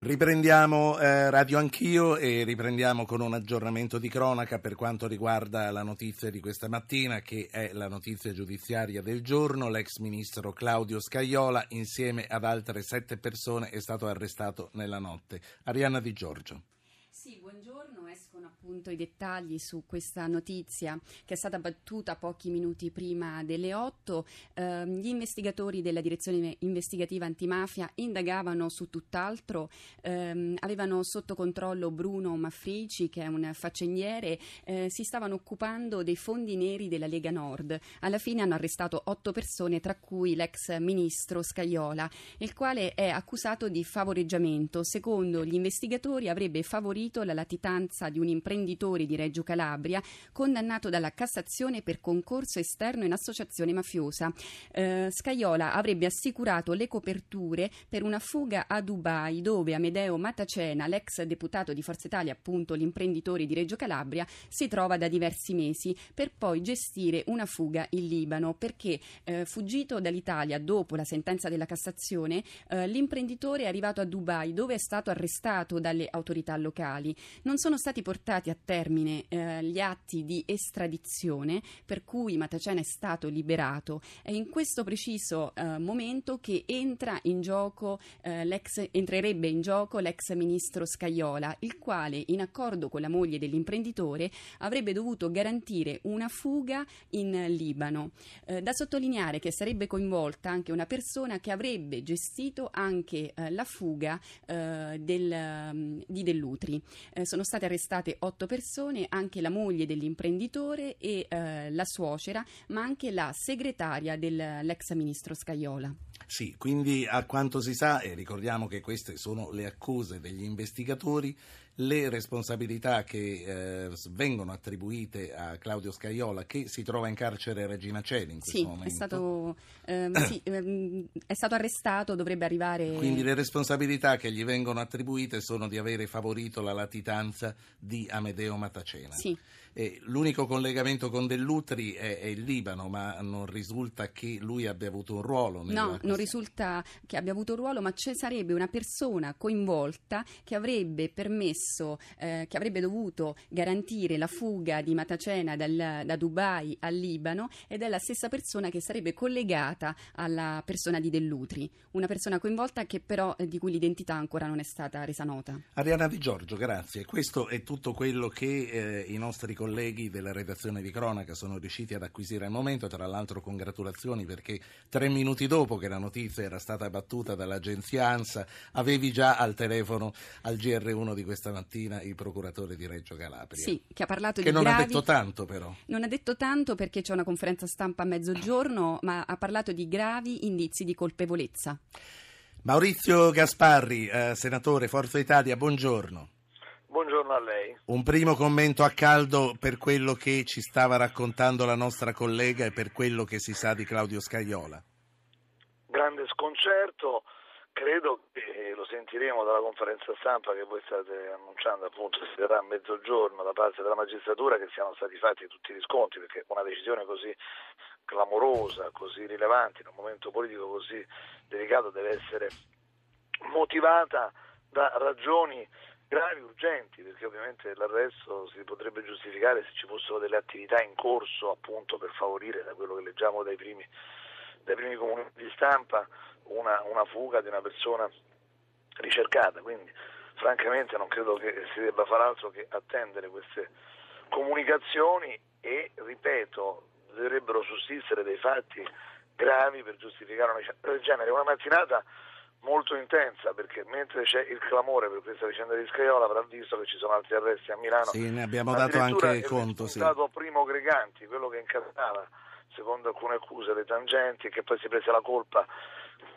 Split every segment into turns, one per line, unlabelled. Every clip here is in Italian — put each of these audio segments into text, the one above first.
Riprendiamo eh, Radio Anch'io e riprendiamo con un aggiornamento di cronaca per quanto riguarda la notizia di questa mattina che è la notizia giudiziaria del giorno. L'ex ministro Claudio Scaiola insieme ad altre sette persone è stato arrestato nella notte. Arianna Di Giorgio.
Sì, buongiorno. Appunto i dettagli su questa notizia che è stata battuta pochi minuti prima delle 8. Eh, gli investigatori della direzione investigativa antimafia indagavano su tutt'altro, eh, avevano sotto controllo Bruno Maffrici, che è un faccendiere, eh, si stavano occupando dei fondi neri della Lega Nord. Alla fine hanno arrestato otto persone, tra cui l'ex ministro Scaiola, il quale è accusato di favoreggiamento. Secondo gli investigatori avrebbe favorito la latitanza di un imprenditore di Reggio Calabria condannato dalla Cassazione per concorso esterno in associazione mafiosa. Eh, Scaiola avrebbe assicurato le coperture per una fuga a Dubai dove Amedeo Matacena, l'ex deputato di Forza Italia, appunto l'imprenditore di Reggio Calabria, si trova da diversi mesi per poi gestire una fuga in Libano perché eh, fuggito dall'Italia dopo la sentenza della Cassazione, eh, l'imprenditore è arrivato a Dubai dove è stato arrestato dalle autorità locali non sono stati portati a termine eh, gli atti di estradizione per cui Matacena è stato liberato. È in questo preciso eh, momento che entra in gioco, eh, entrerebbe in gioco l'ex ministro Scaiola, il quale, in accordo con la moglie dell'imprenditore, avrebbe dovuto garantire una fuga in Libano. Eh, da sottolineare che sarebbe coinvolta anche una persona che avrebbe gestito anche eh, la fuga eh, del, um, di Dell'Utri. Sono state arrestate otto persone, anche la moglie dell'imprenditore e eh, la suocera, ma anche la segretaria dell'ex ministro Scaiola.
Sì, quindi a quanto si sa, e ricordiamo che queste sono le accuse degli investigatori, le responsabilità che eh, vengono attribuite a Claudio Scaiola, che si trova in carcere a Regina Celi in questo
sì,
momento.
È stato, ehm, sì, ehm, è stato arrestato, dovrebbe arrivare...
Quindi le responsabilità che gli vengono attribuite sono di avere favorito la latitanza di Amedeo Matacena.
Sì.
Eh, l'unico collegamento con Dell'Utri è, è, il Libano, ma non risulta che lui abbia avuto un ruolo.
Nella no, non risulta che abbia avuto un ruolo, ma ci sarebbe una persona coinvolta che avrebbe permesso, eh, che avrebbe dovuto garantire la fuga di Matacena dal, da Dubai al Libano ed è la stessa persona che sarebbe collegata alla persona di Dell'Utri, una persona coinvolta che però eh, di cui l'identità ancora non è stata resa nota.
Ariana Di Giorgio, grazie. Questo è tutto quello che eh, i nostri colleghi della redazione di cronaca sono riusciti ad acquisire al momento. Tra l'altro, congratulazioni perché tre minuti dopo che la notizia era stata battuta dall'agenzia ANSA, avevi già al telefono al GR1 di questa mattina il procuratore di Reggio Calabria.
Sì, che ha parlato
che
di
non
gravi...
ha detto tanto, però.
Non ha detto tanto perché c'è una conferenza stampa a mezzogiorno, ma ha parlato di gravi indizi di colpevolezza.
Maurizio Gasparri, eh, senatore Forza Italia, buongiorno.
Buongiorno a lei.
Un primo commento a caldo per quello che ci stava raccontando la nostra collega e per quello che si sa di Claudio Scagliola.
Grande sconcerto, credo che lo sentiremo dalla conferenza stampa che voi state annunciando, appunto si terrà a mezzogiorno da parte della magistratura che siano stati fatti tutti i riscontri, perché una decisione così clamorosa, così rilevante, in un momento politico così delicato deve essere motivata da ragioni gravi, urgenti, perché ovviamente l'arresto si potrebbe giustificare se ci fossero delle attività in corso appunto per favorire, da quello che leggiamo dai primi, dai primi comunicati di stampa, una, una fuga di una persona ricercata. Quindi francamente non credo che si debba fare altro che attendere queste comunicazioni e, ripeto, dovrebbero sussistere dei fatti gravi per giustificare una vicenda del genere. Una mattinata molto intensa perché mentre c'è il clamore per questa vicenda di Scaiola avrà visto che ci sono altri arresti a Milano.
Sì, ne abbiamo dato anche conto.
È stato sì. primo Greganti, quello che incatenava, secondo alcune accuse, le tangenti e che poi si prese la colpa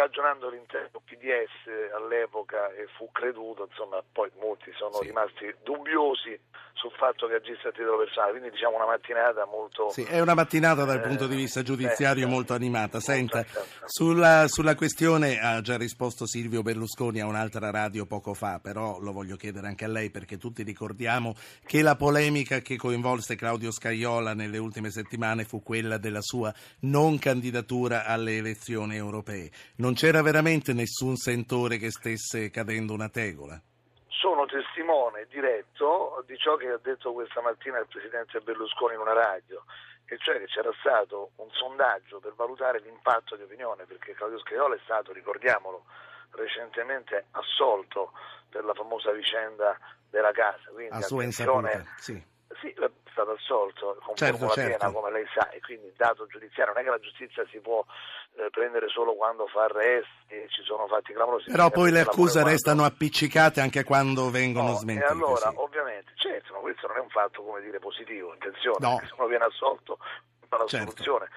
scagionando l'intero PDS all'epoca e fu creduto, insomma poi molti sono sì. rimasti dubbiosi sul fatto che agisse a titolo personale, quindi diciamo una mattinata molto...
Sì, è una mattinata dal eh, punto di vista giudiziario eh, molto animata. Senta, sulla, sulla, questione ha già risposto Silvio Berlusconi a un'altra radio poco fa, però lo voglio chiedere anche a lei perché tutti ricordiamo che la polemica che coinvolse Claudio Scaiola nelle ultime settimane fu quella della sua non candidatura alle elezioni europee. Non c'era veramente nessun sentore che stesse cadendo una tegola.
Sono testimone diretto di ciò che ha detto questa mattina il Presidente Berlusconi in una radio, e cioè che c'era stato un sondaggio per valutare l'impatto di opinione, perché Claudio Scaiola è stato, ricordiamolo, recentemente assolto per la famosa vicenda della casa.
Quindi a sua insaputa,
sì. Sì, stato assolto con certo, formula certo. piena, come lei sa, e quindi dato giudiziario. Non è che la giustizia si può eh, prendere solo quando fa arresti e ci sono fatti clamorosi.
Però poi le accuse restano quando... appiccicate anche quando vengono
no,
smentite.
E allora,
sì.
ovviamente, certo, ma questo non è un fatto, come dire, positivo, attenzione, no. se uno viene assolto fa la certo. soluzione.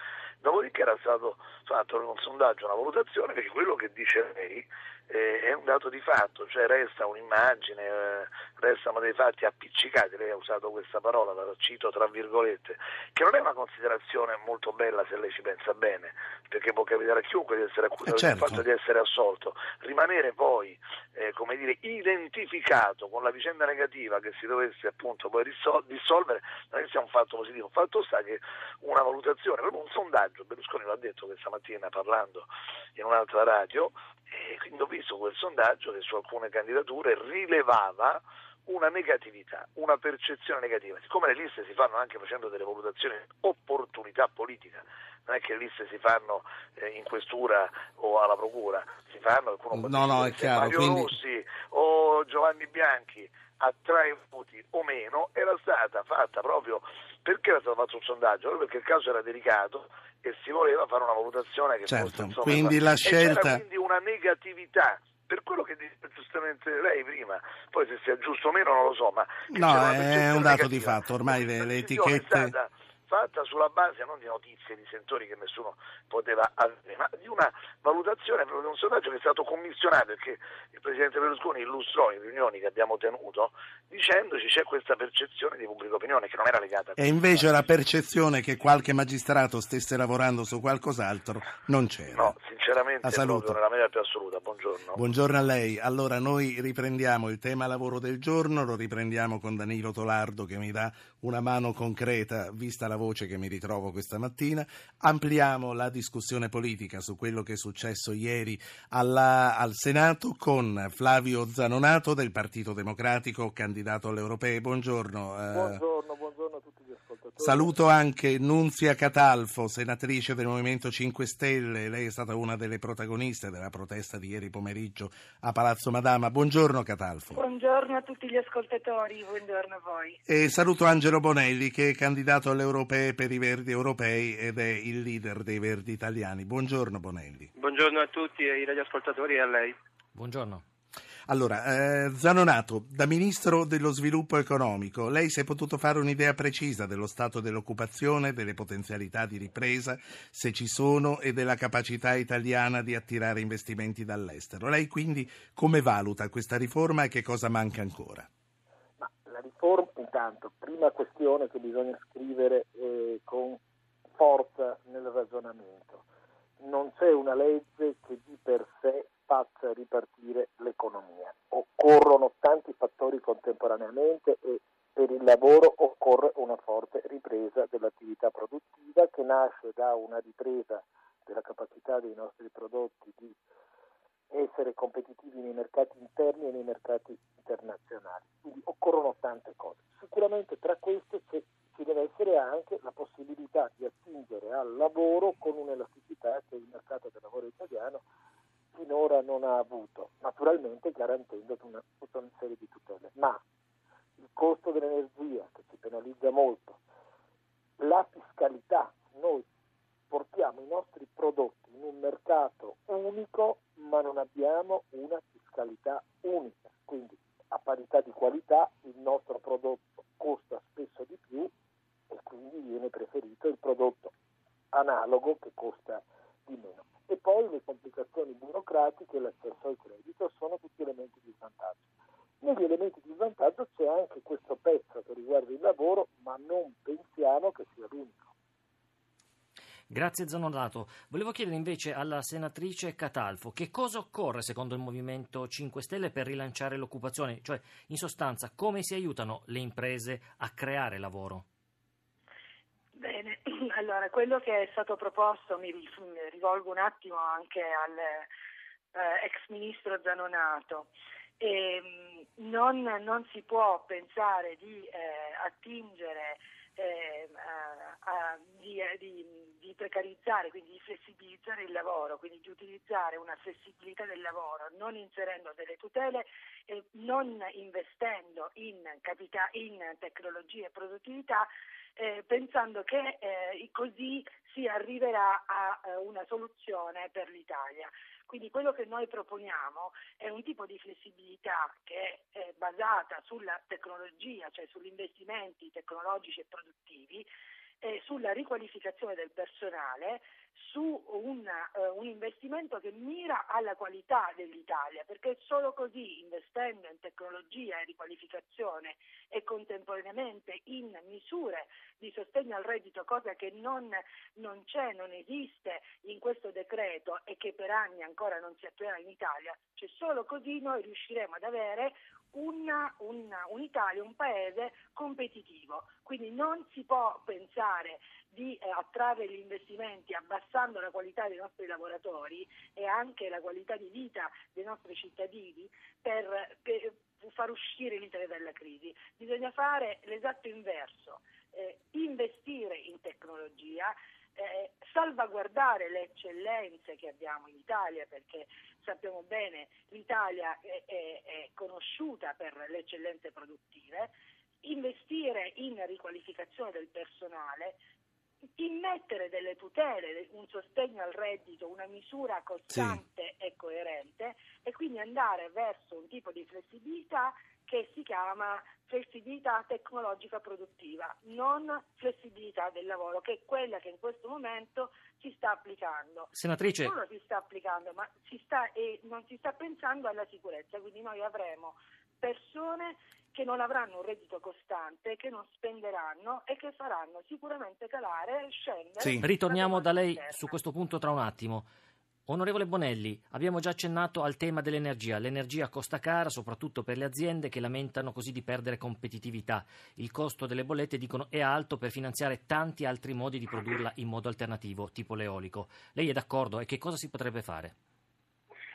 Dopodiché era stato fatto un sondaggio, una valutazione, perché quello che dice lei eh, è un dato di fatto, cioè resta un'immagine, eh, restano dei fatti appiccicati, lei ha usato questa parola, la cito tra virgolette, che non è una considerazione molto bella se lei ci pensa bene, perché può capitare a chiunque di essere accusato eh certo. del fatto di essere assolto, rimanere poi, eh, come dire, identificato con la vicenda negativa che si dovesse appunto poi dissolvere, non è sia un fatto positivo, fatto sta che una valutazione, proprio un sondaggio, Berlusconi l'ha detto questa mattina parlando in un'altra radio, e quindi ho visto quel sondaggio che su alcune candidature rilevava una negatività, una percezione negativa. Siccome le liste si fanno anche facendo delle valutazioni opportunità politica, non è che le liste si fanno eh, in questura o alla procura, si fanno
no, no, è chiaro,
Mario
quindi...
Rossi o Giovanni Bianchi attrae voti o meno, era stata fatta proprio perché era stato fatto un sondaggio? Proprio perché il caso era delicato e si voleva fare una valutazione che
certo,
fosse insomma,
quindi la scelta...
quindi una negatività per quello che dice giustamente lei prima, poi se sia giusto o meno non lo so, ma
no, è un dato negativa. di fatto, ormai le, le etichette
fatta sulla base non di notizie, di sentori che nessuno poteva avere, ma di una valutazione proprio di un sondaggio che è stato commissionato e che il Presidente Berlusconi illustrò in riunioni che abbiamo tenuto dicendoci c'è questa percezione di pubblica opinione che non era legata a
E invece la percezione che qualche magistrato stesse lavorando su qualcos'altro non c'era.
No, sinceramente proprio nella maniera più assoluta. Buongiorno.
Buongiorno a lei. Allora noi riprendiamo il tema lavoro del giorno, lo riprendiamo con Danilo Tolardo che mi dà una mano concreta vista la voce che mi ritrovo questa mattina. Ampliamo la discussione politica su quello che è successo ieri alla, al Senato con Flavio Zanonato del Partito Democratico, candidato alle europee. Buongiorno.
Eh. Buongiorno, buongiorno a tutti gli ascoltatori.
Saluto anche Nunzia Catalfo, senatrice del Movimento 5 Stelle. Lei è stata una delle protagoniste della protesta di ieri pomeriggio a Palazzo Madama. Buongiorno Catalfo.
Buongiorno a tutti gli ascoltatori, buongiorno a voi.
E saluto Angelo Bonelli che è candidato alle europee per i Verdi europei ed è il leader dei Verdi italiani. Buongiorno Bonelli.
Buongiorno a tutti, ai radioascoltatori e a lei.
Buongiorno.
Allora, eh, Zanonato, da Ministro dello Sviluppo Economico, lei si è potuto fare un'idea precisa dello stato dell'occupazione, delle potenzialità di ripresa, se ci sono, e della capacità italiana di attirare investimenti dall'estero. Lei quindi come valuta questa riforma e che cosa manca ancora?
Ma la riforma, intanto, prima questione che bisogna scrivere eh, con forza nel ragionamento. Non c'è una legge che di per sé faccia ripartire l'economia. Occorrono tanti fattori contemporaneamente e per il lavoro occorre una forte ripresa dell'attività produttiva che nasce da una ripresa della capacità dei nostri prodotti di essere competitivi nei mercati interni e nei mercati internazionali. Quindi occorrono tante cose. Sicuramente tra queste ci deve essere anche la possibilità di attingere al lavoro con un'elasticità che il mercato del lavoro italiano finora non ha avuto, naturalmente garantendo una, tutta una serie di tutele. Ma il costo dell'energia che ci penalizza molto, la fiscalità, noi portiamo i nostri prodotti in un mercato unico ma non abbiamo una fiscalità unica, quindi a parità di qualità il nostro prodotto costa spesso di più e quindi viene preferito il prodotto analogo che costa di meno e poi le complicazioni burocratiche l'accesso al credito sono tutti elementi di svantaggio. Negli elementi di svantaggio c'è anche questo pezzo che riguarda il lavoro, ma non pensiamo che sia l'unico.
Grazie Zanonato. Volevo chiedere invece alla senatrice Catalfo che cosa occorre secondo il Movimento 5 Stelle per rilanciare l'occupazione, cioè in sostanza come si aiutano le imprese a creare lavoro?
Allora quello che è stato proposto, mi rivolgo un attimo anche al eh, ministro Zanonato, e, ehm, non, non, si può pensare di eh, attingere, eh, a, a, di, di, di, precarizzare, quindi di flessibilizzare il lavoro, quindi di utilizzare una flessibilità del lavoro, non inserendo delle tutele e non investendo in, capita- in tecnologie e produttività eh, pensando che eh, così si arriverà a eh, una soluzione per l'Italia. Quindi quello che noi proponiamo è un tipo di flessibilità che è basata sulla tecnologia, cioè sugli investimenti tecnologici e produttivi, eh, sulla riqualificazione del personale, su un, uh, un, investimento che mira alla qualità dell'Italia, perché solo così, investendo in tecnologia e riqualificazione e contemporaneamente in misure di sostegno al reddito, cosa che non, non c'è, non esiste in questo decreto e che per anni ancora non si attuerà in Italia, cioè solo così noi riusciremo ad avere una, una, un'Italia, un paese competitivo. Quindi non si può pensare di eh, attrarre gli investimenti abbassando la qualità dei nostri lavoratori e anche la qualità di vita dei nostri cittadini per, per far uscire l'Italia dalla crisi. Bisogna fare l'esatto inverso, eh, investire in tecnologia, eh, salvaguardare le eccellenze che abbiamo in Italia perché sappiamo bene l'Italia è, è, è conosciuta per le eccellenze produttive, investire in riqualificazione del personale, immettere delle tutele, un sostegno al reddito, una misura costante sì. e coerente e quindi andare verso un tipo di flessibilità che si chiama flessibilità tecnologica produttiva, non flessibilità del lavoro, che è quella che in questo momento si sta applicando.
Senatrice.
Non si sta applicando, ma si sta, e non si sta pensando alla sicurezza, quindi noi avremo persone che non avranno un reddito costante, che non spenderanno e che faranno sicuramente calare e scendere.
Sì. Ritorniamo da lei interna. su questo punto tra un attimo. Onorevole Bonelli, abbiamo già accennato al tema dell'energia. L'energia costa cara soprattutto per le aziende che lamentano così di perdere competitività. Il costo delle bollette, dicono, è alto per finanziare tanti altri modi di produrla in modo alternativo, tipo l'eolico. Lei è d'accordo e che cosa si potrebbe fare?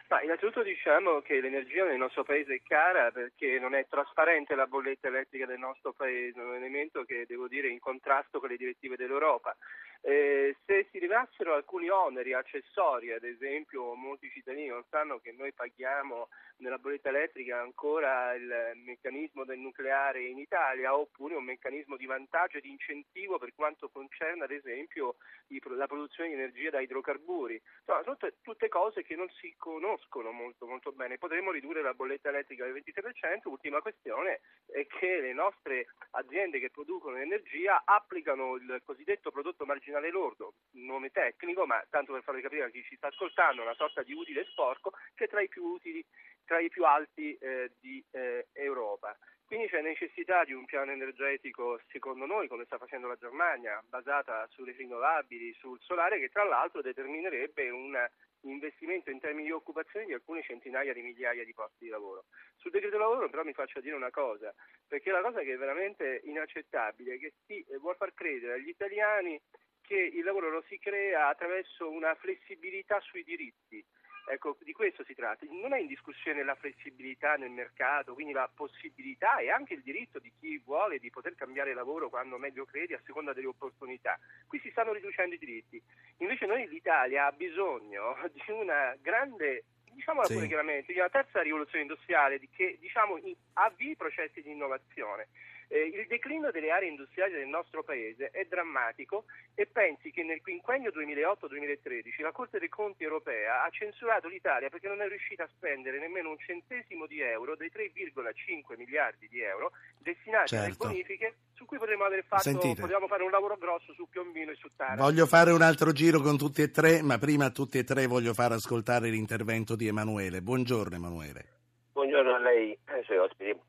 Ma innanzitutto diciamo che l'energia nel nostro paese è cara perché non è trasparente la bolletta elettrica del nostro paese, un elemento che devo dire è in contrasto con le direttive dell'Europa. Eh, se si levassero alcuni oneri accessori, ad esempio molti cittadini non sanno che noi paghiamo nella bolletta elettrica ancora il meccanismo del nucleare in Italia oppure un meccanismo di vantaggio e di incentivo per quanto concerne ad esempio la produzione di energia da idrocarburi. Insomma, sono tutte, tutte cose che non si conoscono molto, molto bene. Potremmo ridurre la bolletta elettrica del 23%. Ultima questione è che le nostre aziende che producono energia applicano il cosiddetto prodotto marginale lordo, nome tecnico, ma tanto per farvi capire a chi ci sta ascoltando, una sorta di utile sporco che è tra i più utili tra i più alti eh, di eh, Europa. Quindi c'è necessità di un piano energetico, secondo noi, come sta facendo la Germania, basata sulle rinnovabili, sul solare, che tra l'altro determinerebbe un investimento in termini di occupazione di alcune centinaia di migliaia di posti di lavoro. Sul decreto lavoro però mi faccio dire una cosa, perché la cosa che è veramente inaccettabile è che si vuol far credere agli italiani che il lavoro lo si crea attraverso una flessibilità sui diritti. Ecco, di questo si tratta. Non è in discussione la flessibilità nel mercato, quindi la possibilità e anche il diritto di chi vuole di poter cambiare lavoro quando meglio credi a seconda delle opportunità. Qui si stanno riducendo i diritti. Invece noi l'Italia ha bisogno di una grande diciamo sì. chiaramente, di una terza rivoluzione industriale che diciamo, avvii processi di innovazione. Eh, il declino delle aree industriali del nostro paese è drammatico e pensi che nel quinquennio 2008-2013 la Corte dei Conti europea ha censurato l'Italia perché non è riuscita a spendere nemmeno un centesimo di euro dei 3,5 miliardi di euro destinati certo. alle bonifiche su cui potremmo aver fatto potevamo fare un lavoro grosso su Piombino e su Taranto.
Voglio fare un altro giro con tutti e tre, ma prima a tutti e tre voglio far ascoltare l'intervento di Emanuele. Buongiorno Emanuele.
Buongiorno a lei e ai suoi ospiti.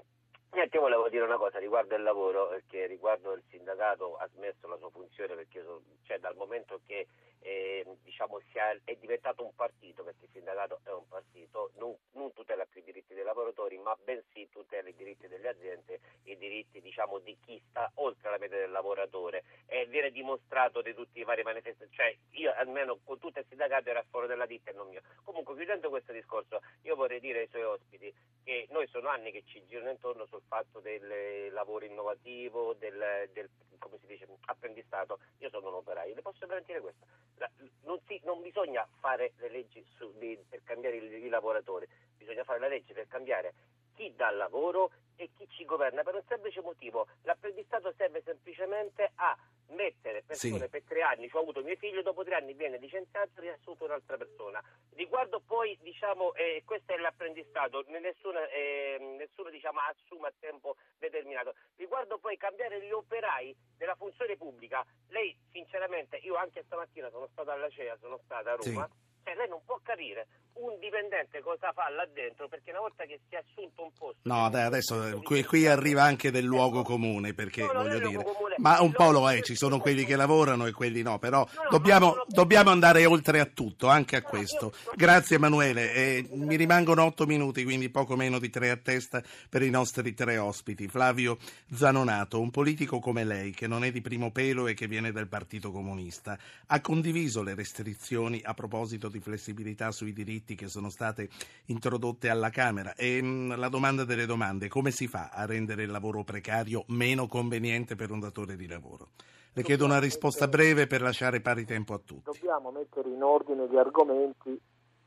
Niente, volevo dire una cosa riguardo il lavoro, che riguardo il sindacato ha smesso la sua funzione perché cioè, dal momento che eh, diciamo, è, è, diventato un partito, perché il sindacato è un partito, non, non, tutela più i diritti dei lavoratori, ma bensì tutela i diritti delle aziende, i diritti diciamo, di chi sta oltre la media del lavoratore. E viene dimostrato di tutti i vari manifestazioni, cioè io almeno con tutto il sindacato era fuori della ditta e non mio. Comunque chiudendo questo discorso, io vorrei dire ai suoi ospiti che noi sono anni che ci girano intorno sul fatto del lavoro innovativo, del, del come si dice, apprendistato. Io sono un operaio, le posso garantire questo. La, non, si, non, bisogna fare le leggi su, di, per cambiare i, i lavoratori, bisogna fare la legge per cambiare chi dà lavoro e chi ci governa per un semplice motivo. L'apprendistato serve semplicemente a mettere persone sì. per tre anni, cioè ho avuto mio figlio, dopo tre anni viene licenziato e riassunto un'altra persona. Riguardo poi, diciamo, eh, questo è l'apprendistato, nessuno, eh, nessuno diciamo, assume a tempo determinato. Riguardo poi cambiare gli operai della funzione pubblica, lei sinceramente, io anche stamattina sono stato alla CEA, sono stata a Roma. Sì cioè lei non può capire un dipendente cosa fa là dentro? Perché una volta che si è assunto un posto
no dai, adesso qui, qui, arriva anche del luogo comune perché no, voglio dire comune, ma un po' lo è ci sono quelli che lavorano e quelli no però no, dobbiamo, dobbiamo, andare oltre a tutto anche a questo. grazie Emanuele eh, mi rimangono otto minuti quindi poco meno di tre a testa per i nostri tre ospiti. Flavio Zanonato un politico come lei che non è di primo pelo e che viene dal Partito Comunista ha condiviso le restrizioni a proposito di flessibilità sui diritti che sono state introdotte alla Camera. E mh, mm, la domanda delle domande, come si fa a rendere il lavoro precario meno conveniente per un datore di lavoro? Le chiedo una risposta breve per lasciare pari tempo a tutti.
Dobbiamo mettere in ordine gli argomenti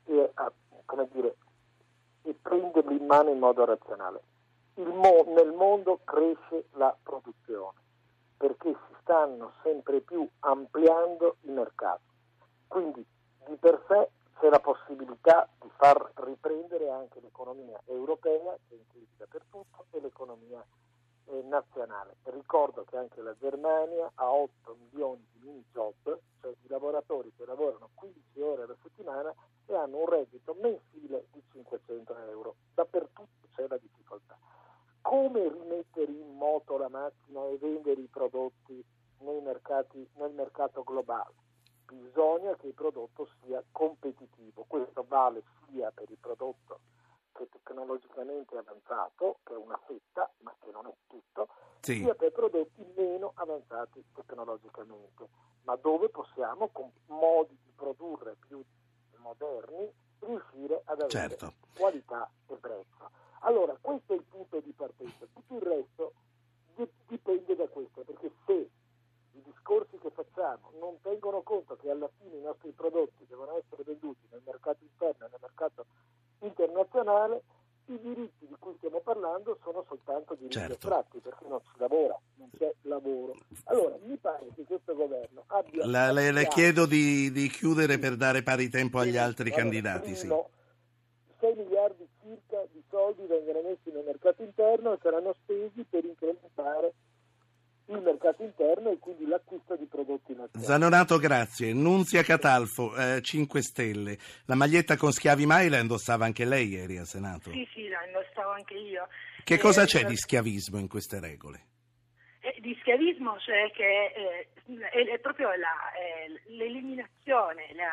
e, dire, e prenderli in mano in modo razionale. Mo- nel mondo cresce la produzione perché si stanno sempre più ampliando i mercati. Quindi di per sé c'è la possibilità di far riprendere anche l'economia europea, che è in crisi dappertutto, e l'economia eh, nazionale. Ricordo che anche la Germania ha 8 milioni di mini job, cioè di lavoratori che lavorano 15 ore alla settimana e hanno un reddito mensile di 500 euro. Dappertutto c'è la difficoltà. Come rimettere in moto la macchina e vendere i prodotti mercati, nel mercato globale? Bisogna che il prodotto sia competitivo. Questo vale sia per il prodotto che è tecnologicamente avanzato, che è una fetta, ma che non è tutto, sì. sia per prodotti meno avanzati tecnologicamente, ma dove possiamo con modi di produrre più moderni riuscire ad avere certo. qualità e prezzo. Allora, questo è il punto di partenza. Tutto il resto dipende da questo, perché se i discorsi che facciamo non tengono conto che alla fine i nostri prodotti devono essere venduti nel mercato interno e nel mercato internazionale, i diritti di cui stiamo parlando sono soltanto diritti certo. astratti perché non si lavora, non c'è lavoro. Allora mi pare che questo governo abbia...
La, le, le, chiedo di, di, chiudere per dare pari tempo agli altri allora, candidati. Sì.
6 miliardi circa di soldi vengono messi nel mercato interno e saranno spesi per incrementare il mercato interno e quindi l'acquisto di prodotti nazionali.
Zanonato, grazie. Nunzia Catalfo, eh, 5 Stelle. La maglietta con schiavi mai la indossava anche lei ieri al Senato?
Sì, sì, la indossavo anche io.
Che eh, cosa c'è di schiavismo in queste regole?
Eh, di schiavismo, cioè che eh, è, è, proprio la, l'eliminazione la,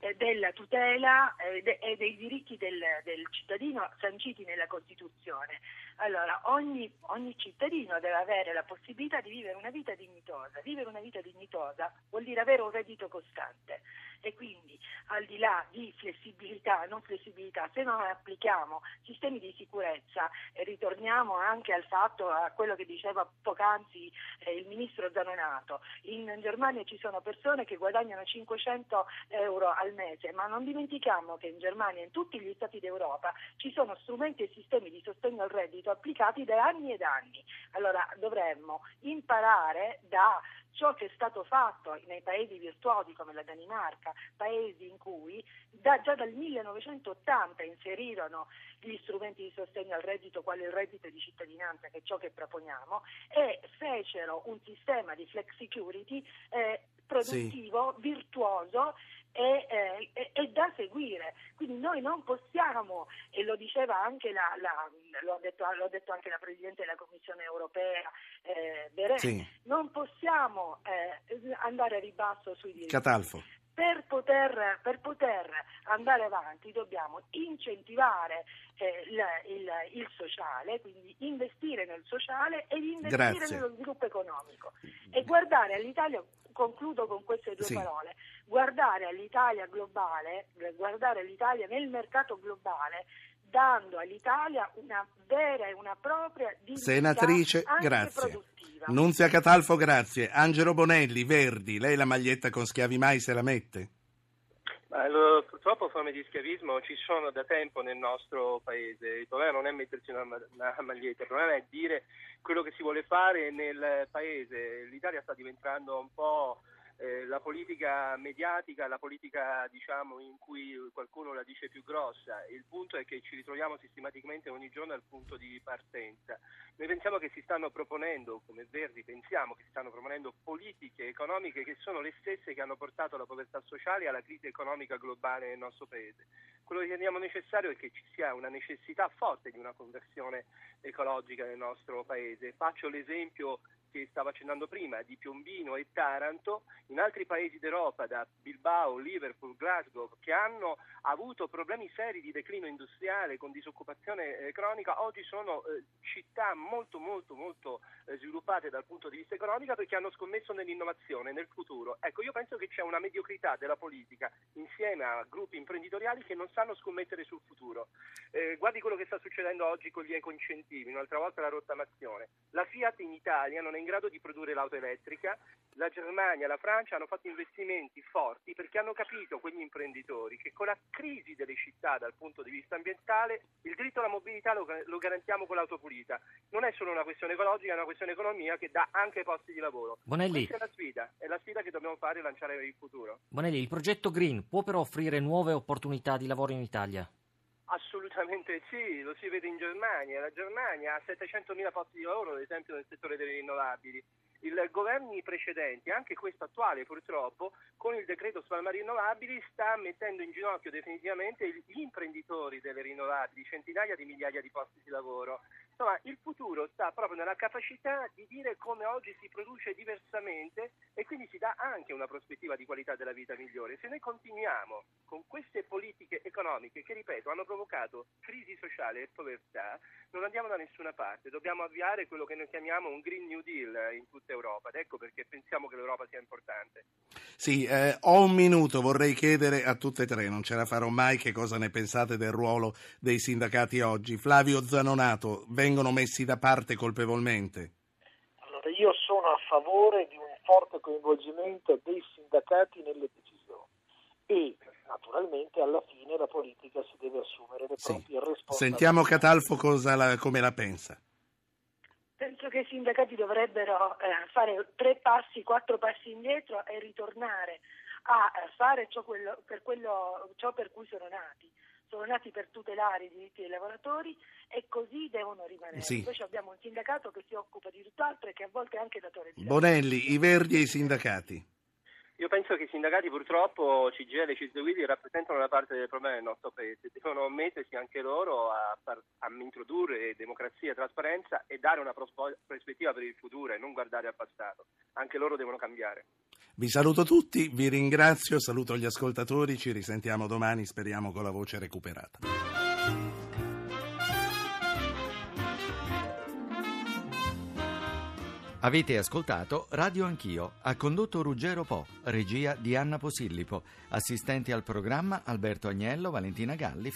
eh, della tutela e dei diritti del, del cittadino sanciti nella Costituzione. Allora, ogni, ogni, cittadino deve avere la possibilità di vivere una vita dignitosa. Vivere una vita dignitosa vuol dire avere un reddito costante e quindi al di là di flessibilità, non flessibilità, se non applichiamo sistemi di sicurezza e ritorniamo anche al fatto, a quello che diceva poc'anzi eh, il ministro Zanonato, in Germania ci sono persone che guadagnano 500 euro al mese, ma non dimentichiamo che in Germania e in tutti gli stati d'Europa ci sono strumenti e sistemi di sostegno al reddito applicati da anni ed anni. Allora dovremmo imparare da ciò che è stato fatto nei paesi virtuosi come la Danimarca, paesi in cui da, già dal 1980 inserirono gli strumenti di sostegno al reddito, quale il reddito di cittadinanza, che è ciò che proponiamo, e fecero un sistema di flex security eh, produttivo, sì. virtuoso, è, è, è, da seguire. Quindi noi non possiamo, e lo diceva anche la, la l'ho, detto, l'ho, detto, anche la Presidente della Commissione europea eh, Beret, sì. non possiamo eh, andare a ribasso sui diritti.
Catalfo.
Per poter, per poter, andare avanti dobbiamo incentivare eh, il, il, il, sociale, quindi investire nel sociale e investire
Grazie.
nello sviluppo economico. E guardare all'Italia, concludo con queste due
sì.
parole, guardare all'Italia globale, guardare all'Italia nel mercato globale dando all'Italia una vera e una propria dignità
Senatrice,
anche
grazie.
produttiva.
Nunzia Catalfo, grazie. Angelo Bonelli, Verdi, lei la maglietta con schiavi mai se la mette?
Allora, purtroppo forme di schiavismo ci sono da tempo nel nostro paese, il problema non è mettersi una, una, maglietta, il problema è dire quello che si vuole fare nel paese. L'Italia sta diventando un po' eh, la politica mediatica, la politica diciamo, in cui qualcuno la dice più grossa. Il punto è che ci ritroviamo sistematicamente ogni giorno al punto di partenza. Noi pensiamo che si stanno proponendo, come Verdi pensiamo che si stanno proponendo politiche economiche che sono le stesse che hanno portato alla povertà sociale e alla crisi economica globale nel nostro Paese. Quello che riteniamo necessario è che ci sia una necessità forte di una conversione ecologica nel nostro Paese. Faccio l'esempio che stavo accennando prima, di Piombino e Taranto, in altri paesi d'Europa, da Bilbao, Liverpool, Glasgow, che hanno avuto problemi seri di declino industriale con disoccupazione eh, cronica, oggi sono eh, città molto molto molto eh, sviluppate dal punto di vista economico perché hanno scommesso nell'innovazione, nel futuro. Ecco, io penso che c'è una mediocrità della politica insieme a gruppi imprenditoriali che non sanno scommettere sul futuro. Eh, guardi quello che sta succedendo oggi con gli ecoincentivi, un'altra volta la rottamazione. La Fiat in Italia non è in grado di produrre l'auto elettrica, la Germania, la Francia hanno fatto investimenti forti perché hanno capito quegli imprenditori che con la crisi delle città dal punto di vista ambientale il diritto alla mobilità lo, lo garantiamo con l'auto pulita. Non è solo una questione ecologica, è una questione economia che dà anche posti di lavoro.
Bonelli.
Questa è la sfida, è la sfida che dobbiamo fare e lanciare per il futuro.
Bonelli, il progetto Green può però offrire nuove opportunità di lavoro in Italia?
Assolutamente sì, lo si vede in Germania. La Germania ha 700.000 posti di lavoro, ad esempio, nel settore delle rinnovabili. I governi precedenti, anche questo attuale purtroppo, con il decreto Spalma Rinnovabili sta mettendo in ginocchio definitivamente gli imprenditori delle rinnovabili, centinaia di migliaia di posti di lavoro. Insomma, il futuro sta proprio nella capacità di dire come oggi si produce diversamente e quindi si dà anche una prospettiva di qualità della vita migliore. Se noi continuiamo con queste politiche economiche che, ripeto, hanno provocato crisi sociale e povertà, non andiamo da nessuna parte. Dobbiamo avviare quello che noi chiamiamo un Green New Deal in tutta Europa ed ecco perché pensiamo che l'Europa sia importante.
Sì, eh, ho un minuto, vorrei chiedere a tutte e tre, non ce la farò mai, che cosa ne pensate del ruolo dei sindacati oggi. Flavio Zanonato, vengono messi da parte colpevolmente?
Allora, io sono a favore di un forte coinvolgimento dei sindacati nelle decisioni e naturalmente alla fine la politica si deve assumere le
Sì.
proprie responsabilità.
Sentiamo Catalfo cosa la- come la pensa.
Penso che i sindacati dovrebbero eh, fare tre passi, quattro passi indietro e ritornare a eh, fare ciò, quello- per quello- ciò per cui sono nati. Sono nati per tutelare i diritti dei lavoratori e così devono rimanere.
Sì.
Invece abbiamo un sindacato che si occupa di tutt'altro e che a volte è anche datore di lavoro.
Bonelli, i Verdi e i sindacati.
Io penso che i sindacati purtroppo, CGL e CISL rappresentano una parte del problema del nostro paese, devono mettersi anche loro a, far, a introdurre democrazia e trasparenza e dare una prospo- prospettiva per il futuro e non guardare al passato, anche loro devono cambiare.
Vi saluto tutti, vi ringrazio, saluto gli ascoltatori, ci risentiamo domani, speriamo con la voce recuperata.
Avete ascoltato Radio Anch'io, ha condotto Ruggero Po, regia di Anna Posillipo, assistenti al programma Alberto Agnello, Valentina Galli,